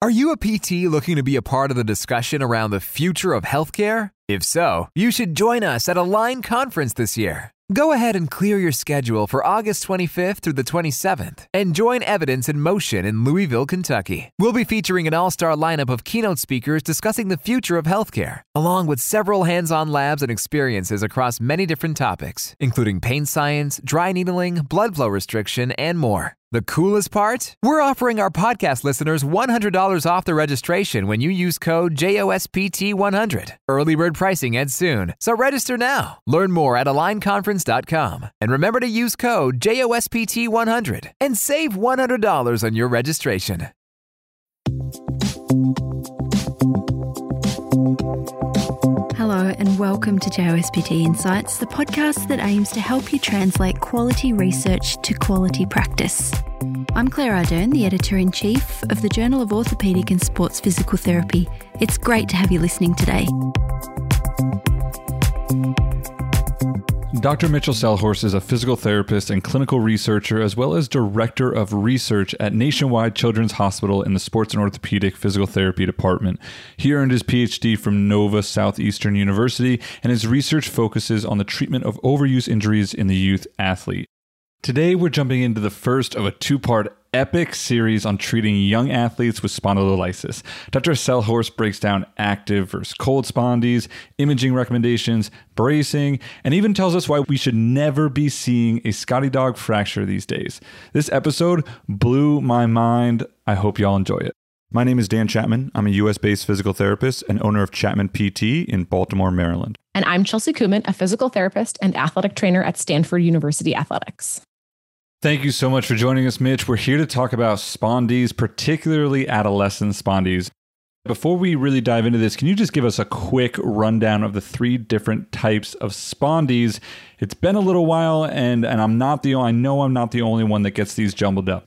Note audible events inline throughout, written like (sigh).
Are you a PT looking to be a part of the discussion around the future of healthcare? If so, you should join us at Align Conference this year. Go ahead and clear your schedule for August 25th through the 27th and join Evidence in Motion in Louisville, Kentucky. We'll be featuring an all star lineup of keynote speakers discussing the future of healthcare, along with several hands on labs and experiences across many different topics, including pain science, dry needling, blood flow restriction, and more. The coolest part? We're offering our podcast listeners $100 off the registration when you use code JOSPT100. Early bird pricing ends soon, so register now. Learn more at alignconference.com. And remember to use code JOSPT100 and save $100 on your registration. Welcome to JOSPT Insights, the podcast that aims to help you translate quality research to quality practice. I'm Claire Ardern, the editor in chief of the Journal of Orthopaedic and Sports Physical Therapy. It's great to have you listening today. Dr. Mitchell Selhorst is a physical therapist and clinical researcher, as well as director of research at Nationwide Children's Hospital in the Sports and Orthopedic Physical Therapy Department. He earned his PhD from Nova Southeastern University, and his research focuses on the treatment of overuse injuries in the youth athlete. Today, we're jumping into the first of a two part epic series on treating young athletes with spondylolysis. Dr. Selhorst breaks down active versus cold spondies, imaging recommendations, bracing, and even tells us why we should never be seeing a Scotty dog fracture these days. This episode blew my mind. I hope y'all enjoy it. My name is Dan Chapman. I'm a US based physical therapist and owner of Chapman PT in Baltimore, Maryland. And I'm Chelsea Kuman, a physical therapist and athletic trainer at Stanford University Athletics. Thank you so much for joining us, Mitch. We're here to talk about spondies, particularly adolescent spondies. Before we really dive into this, can you just give us a quick rundown of the three different types of spondies? It's been a little while, and and I'm not the I know I'm not the only one that gets these jumbled up.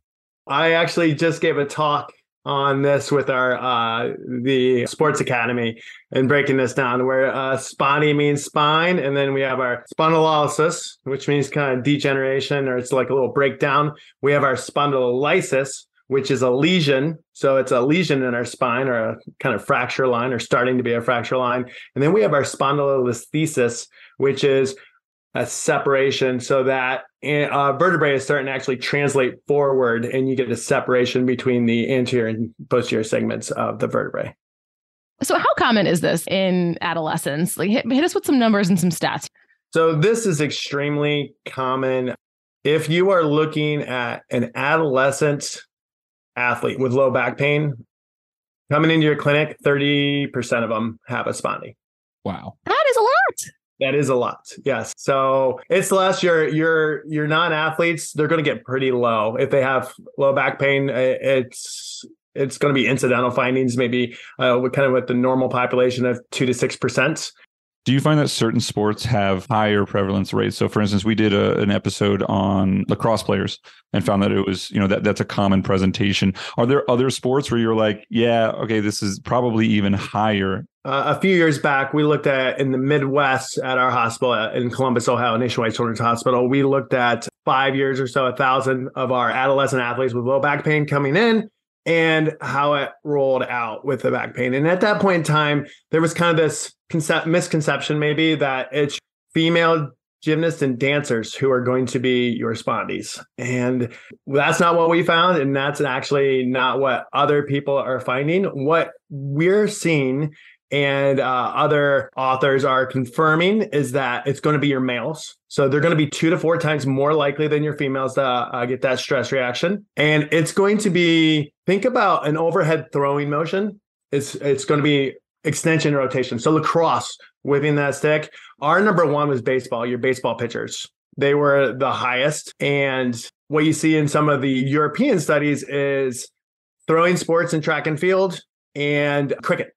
I actually just gave a talk on this with our uh, the sports academy and breaking this down where uh, spondy means spine and then we have our spondylosis which means kind of degeneration or it's like a little breakdown. We have our spondylolysis which is a lesion. So it's a lesion in our spine or a kind of fracture line or starting to be a fracture line. And then we have our spondylolisthesis which is a separation so that uh, vertebrae is starting to actually translate forward and you get a separation between the anterior and posterior segments of the vertebrae. So, how common is this in adolescence? Like, hit, hit us with some numbers and some stats. So, this is extremely common. If you are looking at an adolescent athlete with low back pain coming into your clinic, 30% of them have a spondy. Wow. That is a lot. Yes. So it's less your your your non-athletes, they're going to get pretty low. If they have low back pain, it's it's going to be incidental findings, maybe uh, kind of with the normal population of two to six percent. Do you find that certain sports have higher prevalence rates? So, for instance, we did a, an episode on lacrosse players and found that it was, you know, that that's a common presentation. Are there other sports where you're like, yeah, okay, this is probably even higher? Uh, a few years back, we looked at in the Midwest at our hospital in Columbus, Ohio, Nationwide Children's Hospital. We looked at five years or so, a thousand of our adolescent athletes with low back pain coming in and how it rolled out with the back pain. And at that point in time, there was kind of this concept, misconception maybe that it's female gymnasts and dancers who are going to be your spondies. And that's not what we found. And that's actually not what other people are finding. What we're seeing and uh, other authors are confirming is that it's going to be your males. So they're going to be two to four times more likely than your females to uh, get that stress reaction. And it's going to be think about an overhead throwing motion. It's it's going to be extension rotation. So lacrosse whipping that stick. Our number one was baseball. Your baseball pitchers. They were the highest. And what you see in some of the European studies is throwing sports and track and field and cricket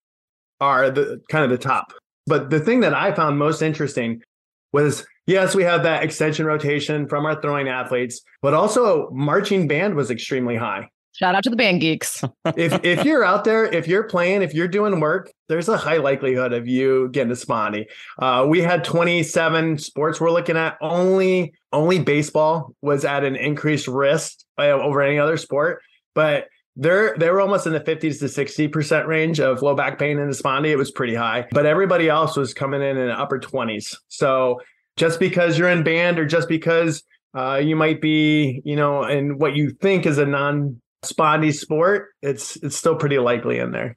are the kind of the top. But the thing that I found most interesting was yes, we have that extension rotation from our throwing athletes, but also marching band was extremely high. Shout out to the band geeks. (laughs) if if you're out there, if you're playing, if you're doing work, there's a high likelihood of you getting a spondy. Uh, we had 27 sports we're looking at. Only only baseball was at an increased risk uh, over any other sport, but they're they were almost in the 50s to 60 percent range of low back pain and spondy. It was pretty high, but everybody else was coming in in the upper 20s. So just because you're in band or just because uh, you might be, you know, in what you think is a non spondy sport, it's it's still pretty likely in there.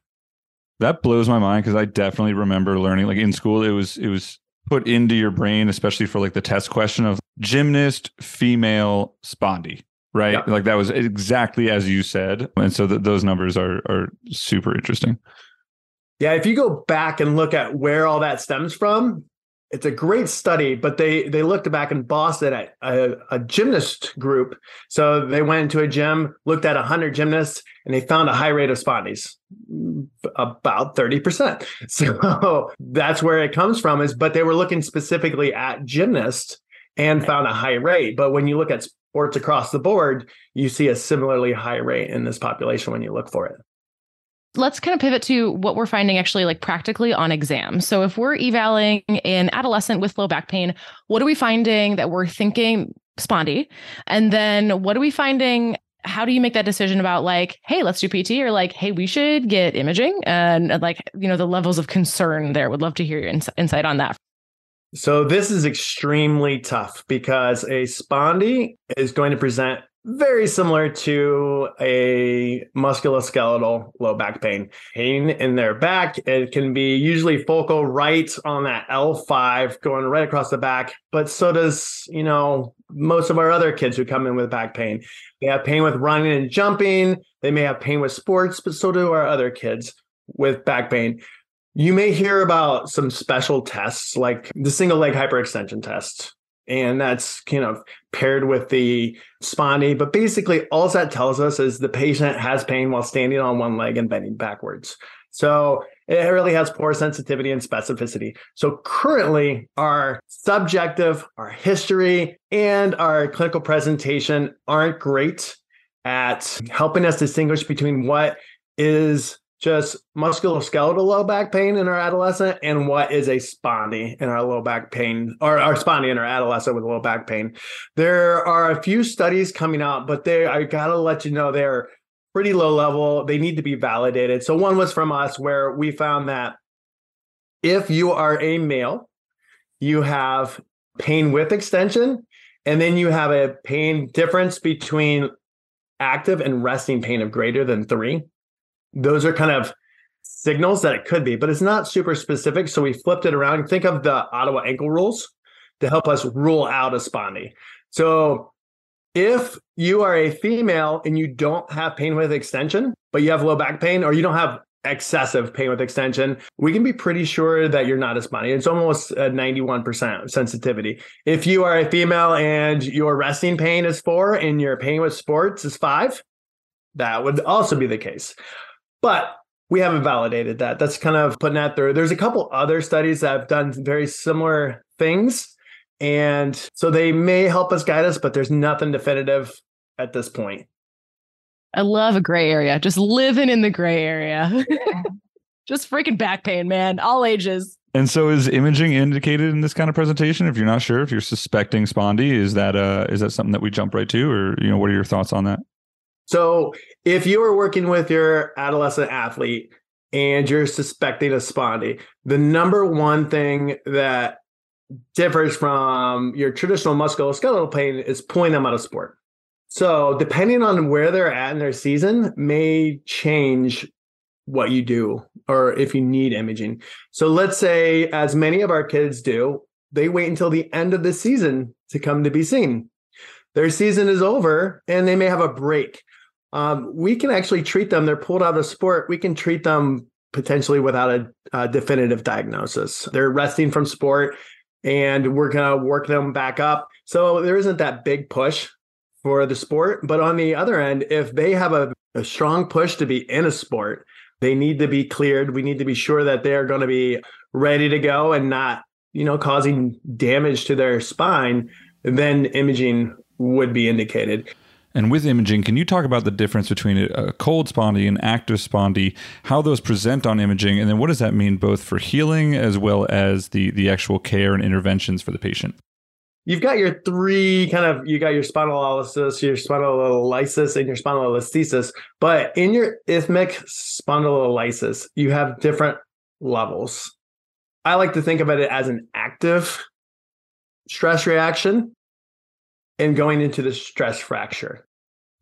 That blows my mind because I definitely remember learning like in school it was it was put into your brain, especially for like the test question of gymnast female spondy, right? Like that was exactly as you said, and so th- those numbers are are super interesting. Yeah, if you go back and look at where all that stems from, it's a great study, but they they looked back in Boston at a, a gymnast group. So they went into a gym, looked at 100 gymnasts, and they found a high rate of spondies, mm, about 30%. (laughs) So that's where it comes from is but they were looking specifically at gymnasts and found a high rate. But when you look at sports across the board, you see a similarly high rate in this population when you look for it let's kind of pivot to what we're finding actually like practically on exam. So if we're evaling an adolescent with low back pain, what are we finding that we're thinking spondy? And then what are we finding how do you make that decision about like, hey, let's do PT or like, hey, we should get imaging and like, you know, the levels of concern there? Would love to hear your ins- insight on that. So this is extremely tough because a spondy is going to present very similar to a musculoskeletal low back pain. Pain in their back. It can be usually focal right on that L5 going right across the back, but so does, you know, most of our other kids who come in with back pain. They have pain with running and jumping. They may have pain with sports, but so do our other kids with back pain. You may hear about some special tests like the single leg hyperextension test and that's kind of paired with the spondy. But basically, all that tells us is the patient has pain while standing on one leg and bending backwards. So it really has poor sensitivity and specificity. So currently, our subjective, our history, and our clinical presentation aren't great at helping us distinguish between what is just musculoskeletal low back pain in our adolescent and what is a spondy in our low back pain or our spondy in our adolescent with low back pain. There are a few studies coming out, but they I gotta let you know they're pretty low level. They need to be validated. So one was from us where we found that if you are a male, you have pain with extension, and then you have a pain difference between active and resting pain of greater than three those are kind of signals that it could be, but it's not super specific. So we flipped it around. Think of the Ottawa ankle rules to help us rule out a spondy. So if you are a female and you don't have pain with extension, but you have low back pain or you don't have excessive pain with extension, we can be pretty sure that you're not a spondy. It's almost a 91% sensitivity. If you are a female and your resting pain is four and your pain with sports is five, that would also be the case. But we haven't validated that. That's kind of putting that there. There's a couple other studies that have done very similar things. And so they may help us guide us, but there's nothing definitive at this point. I love a gray area, just living in the gray area. (laughs) (laughs) just freaking back pain, man, all ages. And so, is imaging indicated in this kind of presentation? If you're not sure, if you're suspecting spondy, is that uh, is that something that we jump right to, or you know, what are your thoughts on that? So if you are working with your adolescent athlete and you're suspecting a spondy, the number one thing that differs from your traditional musculoskeletal pain is pulling them out of sport. So depending on where they're at in their season may change what you do or if you need imaging. So let's say as many of our kids do, they wait until the end of the season to come to be seen. Their season is over and they may have a break um, we can actually treat them. They're pulled out of sport. We can treat them potentially without a, a definitive diagnosis. They're resting from sport, and we're gonna work them back up. So there isn't that big push for the sport. But on the other end, if they have a, a strong push to be in a sport, they need to be cleared. We need to be sure that they are going to be ready to go and not, you know, causing damage to their spine. Then imaging would be indicated. And with imaging, can you talk about the difference between a cold spondy and active spondy, how those present on imaging, and then what does that mean both for healing as well as the, the actual care and interventions for the patient? you've got your three kind of you got your spondylosis, your spondylolysis, and your spondylolisthesis. But in your isthmic spondylolysis, you have different levels. I like to think about it as an active stress reaction and going into the stress fracture.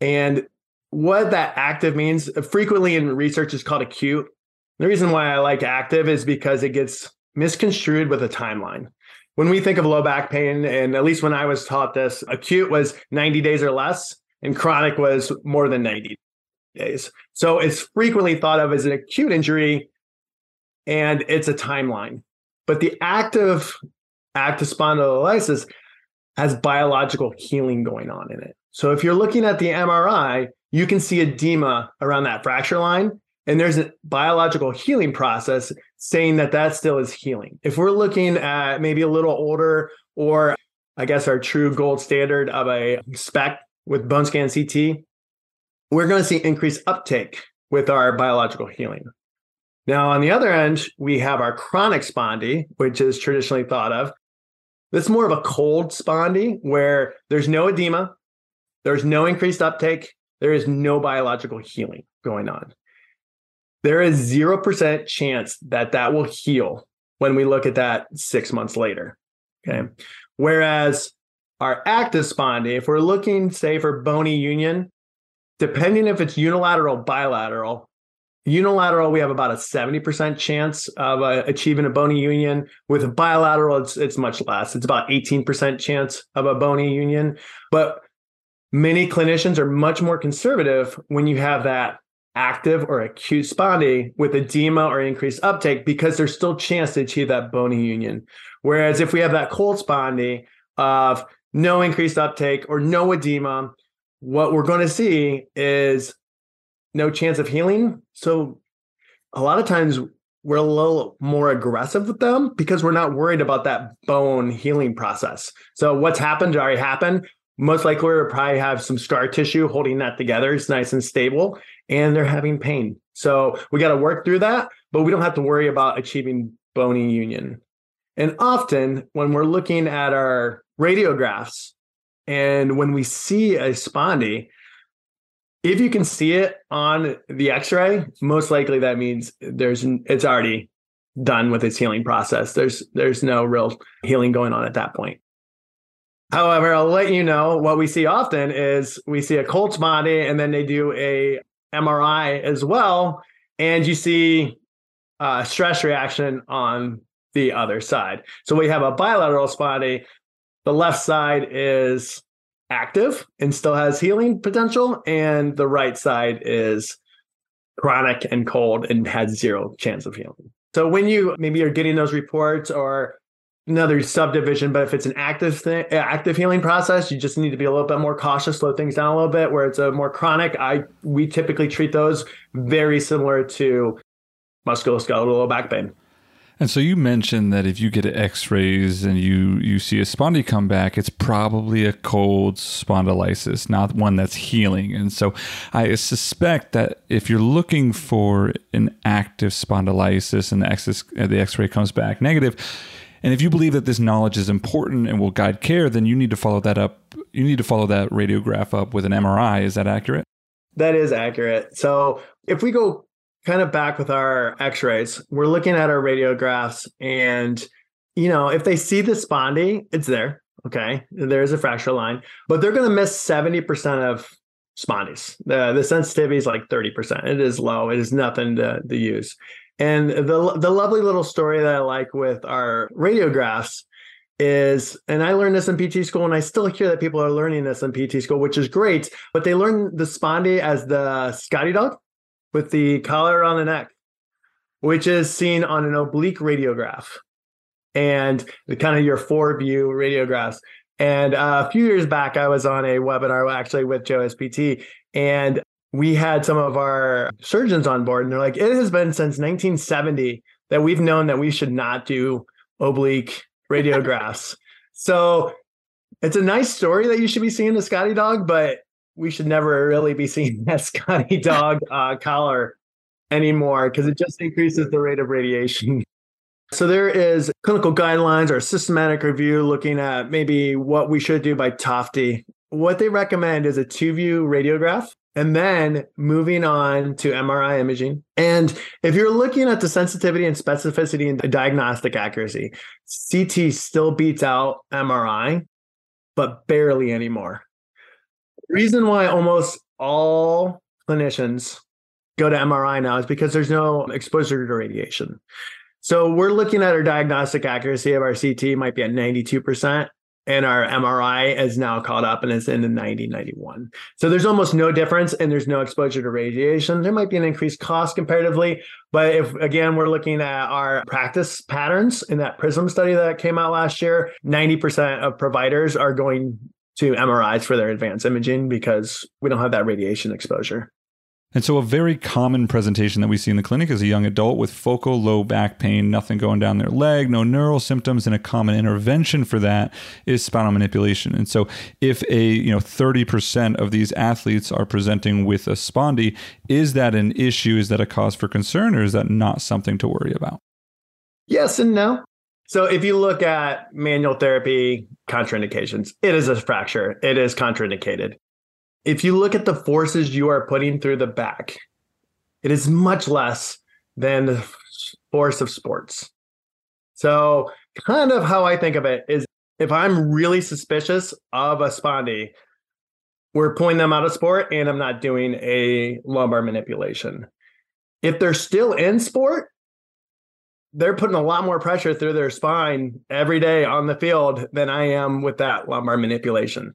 And what that active means frequently in research is called acute. The reason why I like active is because it gets misconstrued with a timeline. When we think of low back pain, and at least when I was taught this, acute was 90 days or less, and chronic was more than 90 days. So it's frequently thought of as an acute injury and it's a timeline. But the active active spondylolysis has biological healing going on in it. So if you're looking at the MRI, you can see edema around that fracture line and there's a biological healing process saying that that still is healing. If we're looking at maybe a little older or I guess our true gold standard of a SPECT with bone scan CT, we're going to see increased uptake with our biological healing. Now, on the other end, we have our chronic spondy, which is traditionally thought of. That's more of a cold spondy where there's no edema, there's no increased uptake, there is no biological healing going on. There is 0% chance that that will heal when we look at that six months later. Okay. Whereas our active spondy, if we're looking, say, for bony union, depending if it's unilateral, bilateral, unilateral, we have about a 70% chance of uh, achieving a bony union. With bilateral, it's, it's much less. It's about 18% chance of a bony union. But many clinicians are much more conservative when you have that active or acute spondy with edema or increased uptake because there's still chance to achieve that bony union. Whereas if we have that cold spondy of no increased uptake or no edema, what we're going to see is no chance of healing. So a lot of times we're a little more aggressive with them because we're not worried about that bone healing process. So what's happened already happened. Most likely we'll probably have some scar tissue holding that together. It's nice and stable and they're having pain. So we got to work through that, but we don't have to worry about achieving bony union. And often when we're looking at our radiographs and when we see a spondy, if you can see it on the x-ray most likely that means there's it's already done with its healing process there's there's no real healing going on at that point however i'll let you know what we see often is we see a cold spondy and then they do a mri as well. And you see stress reaction on the other side. So we have a bilateral spondy the left side is active and still has healing potential, and the right side is chronic and cold and has zero chance of healing. So when you maybe are getting those reports or another subdivision, but if it's an active thing, active healing process, you just need to be a little bit more cautious, slow things down a little bit. Where it's a more chronic, I we typically treat those very similar to musculoskeletal back pain. And so you mentioned that if you get X-rays and you you see a spondy come back, it's probably a cold spondylitis, not one that's healing. And so I suspect that if you're looking for an active spondylitis and the, X, the X-ray comes back negative, and if you believe that this knowledge is important and will guide care, then you need to follow that up. You need to follow that radiograph up with an MRI. Is that accurate? That is accurate. So if we go kind of back with our x-rays we're looking at our radiographs and you know if they see the spondy it's there okay there's a fracture line but they're going to miss 70% of spondies the, the sensitivity is like 30% it is low it is nothing to, to use and the, the lovely little story that i like with our radiographs is and i learned this in pt school and i still hear that people are learning this in pt school which is great but they learn the spondy as the scotty dog with the collar on the neck, which is seen on an oblique radiograph and the kind of your four view radiographs. And uh, a few years back, I was on a webinar actually with JOSPT, and we had some of our surgeons on board, and they're like, it has been since 1970 that we've known that we should not do oblique (laughs) radiographs. so it's a nice story that you should be seeing the Scotty dog, but we should never really be seeing (laughs) that Scotty dog uh, collar anymore because it just increases the rate of radiation. So there is clinical guidelines or systematic review looking at maybe what we should do by Tofte. What they recommend is a two view radiograph and then moving on to MRI imaging. And if you're looking at the sensitivity and specificity and diagnostic accuracy, CT still beats out MRI, but barely anymore. reason why almost all clinicians go to MRI now is because there's no exposure to radiation. So we're looking at our diagnostic accuracy of our CT might be at 92%, and our MRI is now caught up and it's in the 90, 91. So there's almost no difference and there's no exposure to radiation. There might be an increased cost comparatively, but if again, we're looking at our practice patterns in that PRISM study that came out last year, 90% of providers are going to MRIs for their advanced imaging because we don't have that radiation exposure. And so, a very common presentation that we see in the clinic is a young adult with focal low back pain, nothing going down their leg, no neural symptoms, and a common intervention for that is spinal manipulation. And so, if a you know 30% of these athletes are presenting with a spondy, is that an issue? Is that a cause for concern, or is that not something to worry about? Yes and no. So if you look at manual therapy contraindications, it is a fracture. It is contraindicated if you look at the forces you are putting through the back, it is much less than the force of sports. So, kind of how I think of it is if I'm really suspicious of a spondy, we're pulling them out of sport and I'm not doing a lumbar manipulation. If they're still in sport, they're putting a lot more pressure through their spine every day on the field than I am with that lumbar manipulation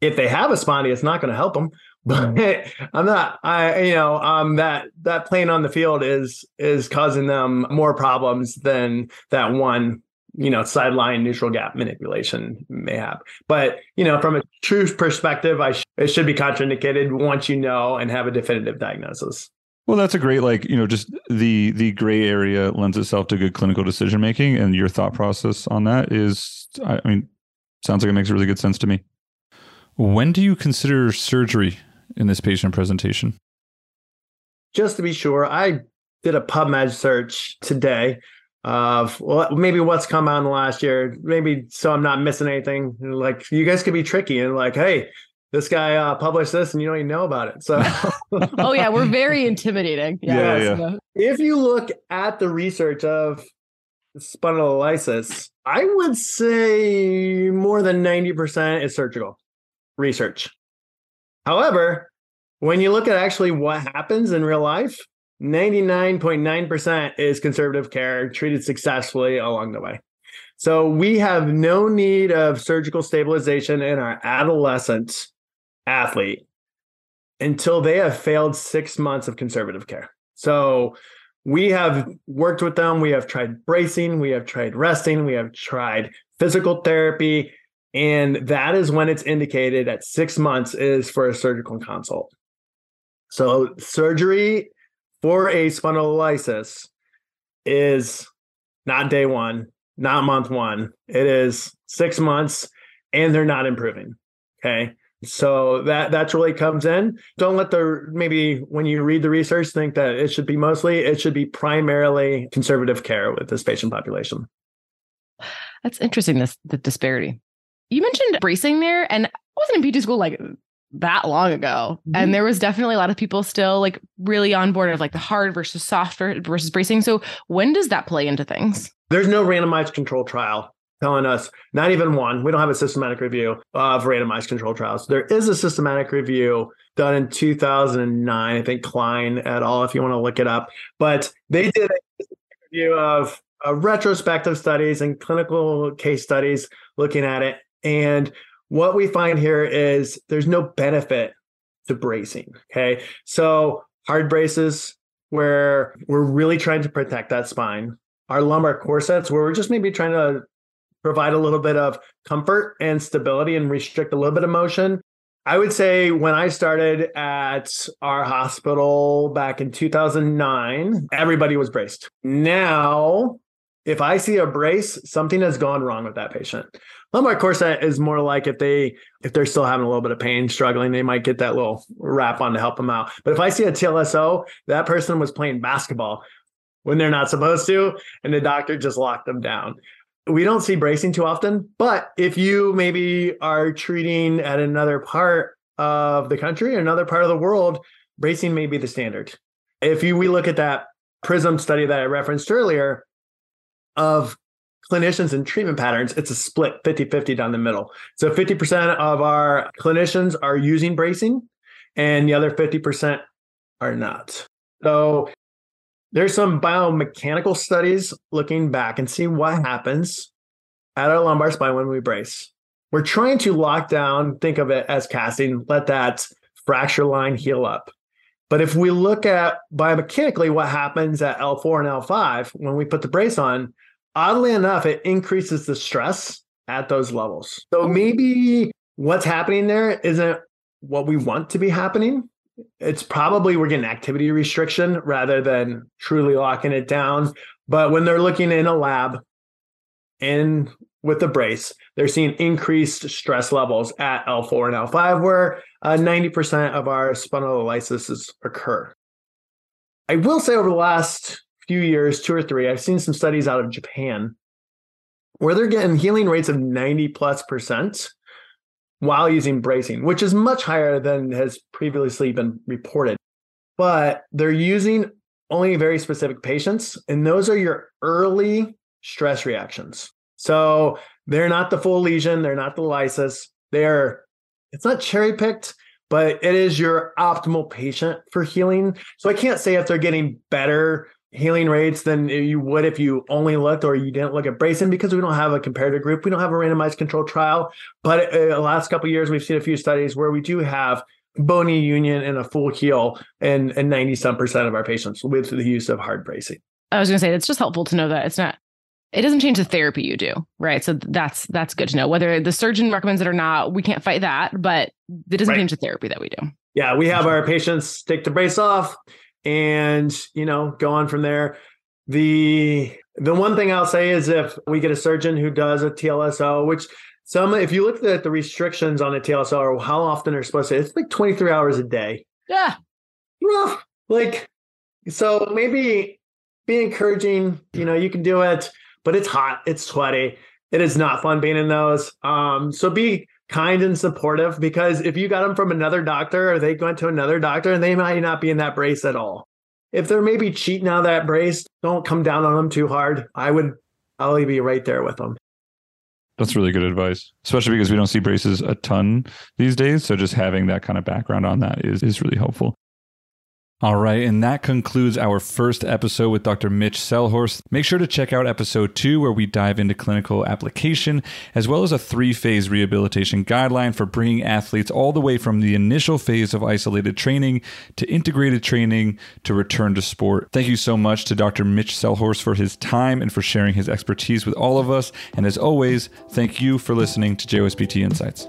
if they have a spondy, it's not going to help them. (laughs) But I'm not, I you know, um, that that playing on the field is is causing them more problems than that one you know sideline neutral gap manipulation may have. But you know, from a true perspective, I sh- it should be contraindicated once you know and have a definitive diagnosis. Well, that's a great like you know just the the gray area lends itself to good clinical decision making, and your thought process on that is, I mean, sounds like it makes really good sense to me. When do you consider surgery in this patient presentation? Just to be sure, I did a PubMed search today of well, maybe what's come out in the last year, maybe so I'm not missing anything. Like you guys could be tricky and like, hey, this guy uh, published this and you don't even know about it. So, (laughs) oh yeah, we're very intimidating. (laughs) Yeah, yeah, yeah. If you look at the research of spondylolysis, I would say more than 90% is surgical research. However, when you look at actually what happens in real life, 99.9% is conservative care treated successfully along the way. So we have no need of surgical stabilization in our adolescent athlete until they have failed six months of conservative care. So we have worked with them. We have tried bracing, we have tried resting, we have tried physical therapy, and that is when it's indicated at six months is for a surgical consult. So surgery for a spondylolysis is not day one, not month one. It is six months and they're not improving. Okay. So that that's really comes in. Don't let the maybe when you read the research think that it should be mostly, it should be primarily conservative care with this patient population. That's interesting, this the disparity. You mentioned bracing there, and I wasn't in PT school like that long ago. Mm-hmm. And there was definitely a lot of people still like really on board of like the hard versus soft versus bracing. So when does that play into things? There's no randomized control trial telling us, not even one. We don't have a systematic review of randomized control trials. There is a systematic review done in 2009, I think Klein et al., if you want to look it up. But they did a review of uh, retrospective studies and clinical case studies looking at it. And what we find here is there's no benefit to bracing. Okay. So hard braces where we're really trying to protect that spine. Our lumbar corsets where we're just maybe trying to provide a little bit of comfort and stability and restrict a little bit of motion. I would say when I started at our hospital back in 2009, everybody was braced. Now if I see a brace, something has gone wrong with that patient. Lumbar corset is more like if they if they're still having a little bit of pain, struggling, they might get that little wrap on to help them out. But if I see a TLSO, that person was playing basketball when they're not supposed to, and the doctor just locked them down. We don't see bracing too often, but if you maybe are treating at another part of the country, another part of the world, bracing may be the standard. If you we look at that PRISM study that I referenced earlier of clinicians and treatment patterns, it's a split 50 50 down the middle. So 50% of our clinicians are using bracing, and the other 50% are not. So there's some biomechanical studies looking back and see what happens at our lumbar spine when we brace. We're trying to lock down, think of it as casting, let that fracture line heal up. But if we look at biomechanically what happens at L4 and L5 when we put the brace on, oddly enough, it increases the stress at those levels. So maybe what's happening there isn't what we want to be happening. It's probably we're getting activity restriction rather than truly locking it down. But when they're looking in a lab and with the brace, they're seeing increased stress levels at L4 and L5, where uh, 90% of our spondylolysis occur. I will say over the last few years, two or three, I've seen some studies out of Japan where they're getting healing rates of 90 plus percent while using bracing, which is much higher than has previously been reported. But they're using only very specific patients, and those are your early stress reactions. So they're not the full lesion, they're not the lysis. They're it's not cherry picked, but it is your optimal patient for healing. So I can't say if they're getting better healing rates than you would if you only looked or you didn't look at bracing because we don't have a comparative group. We don't have a randomized control trial. But uh, the last couple years, we've seen a few studies where we do have bony union and a full heal in, in 90 some percent of our patients with the use of hard bracing. I was going to say it's just helpful to know that it's not it doesn't change the therapy you do, right? So that's that's good to know. Whether the surgeon recommends it or not, we can't fight that, but it doesn't right. change the therapy that we do. Yeah, we have our patients take the brace off and, you know, go on from there. The the one thing I'll say is if we get a surgeon who does a TLSO, which some if you look at the restrictions on a TLSO or how often they're supposed to, it's like 23 hours a day. Yeah. Rough. Like so maybe be encouraging, you know, you can do it but it's hot, it's sweaty. It is not fun being in those. Um, so be kind and supportive because if you got them from another doctor or they went to another doctor and they might not be in that brace at all. If they're maybe cheating out of that brace, don't come down on them too hard. I would I'll be right there with them. That's really good advice, especially because we don't see braces a ton these days. So just having that kind of background on that is, is really helpful. All right, and that concludes our first episode with Dr. Mitch Selhorst. Make sure to check out episode two, where we dive into clinical application, as well as a three phase rehabilitation guideline for bringing athletes all the way from the initial phase of isolated training to integrated training to return to sport. Thank you so much to Dr. Mitch Selhorst for his time and for sharing his expertise with all of us. And as always, thank you for listening to JOSPT Insights.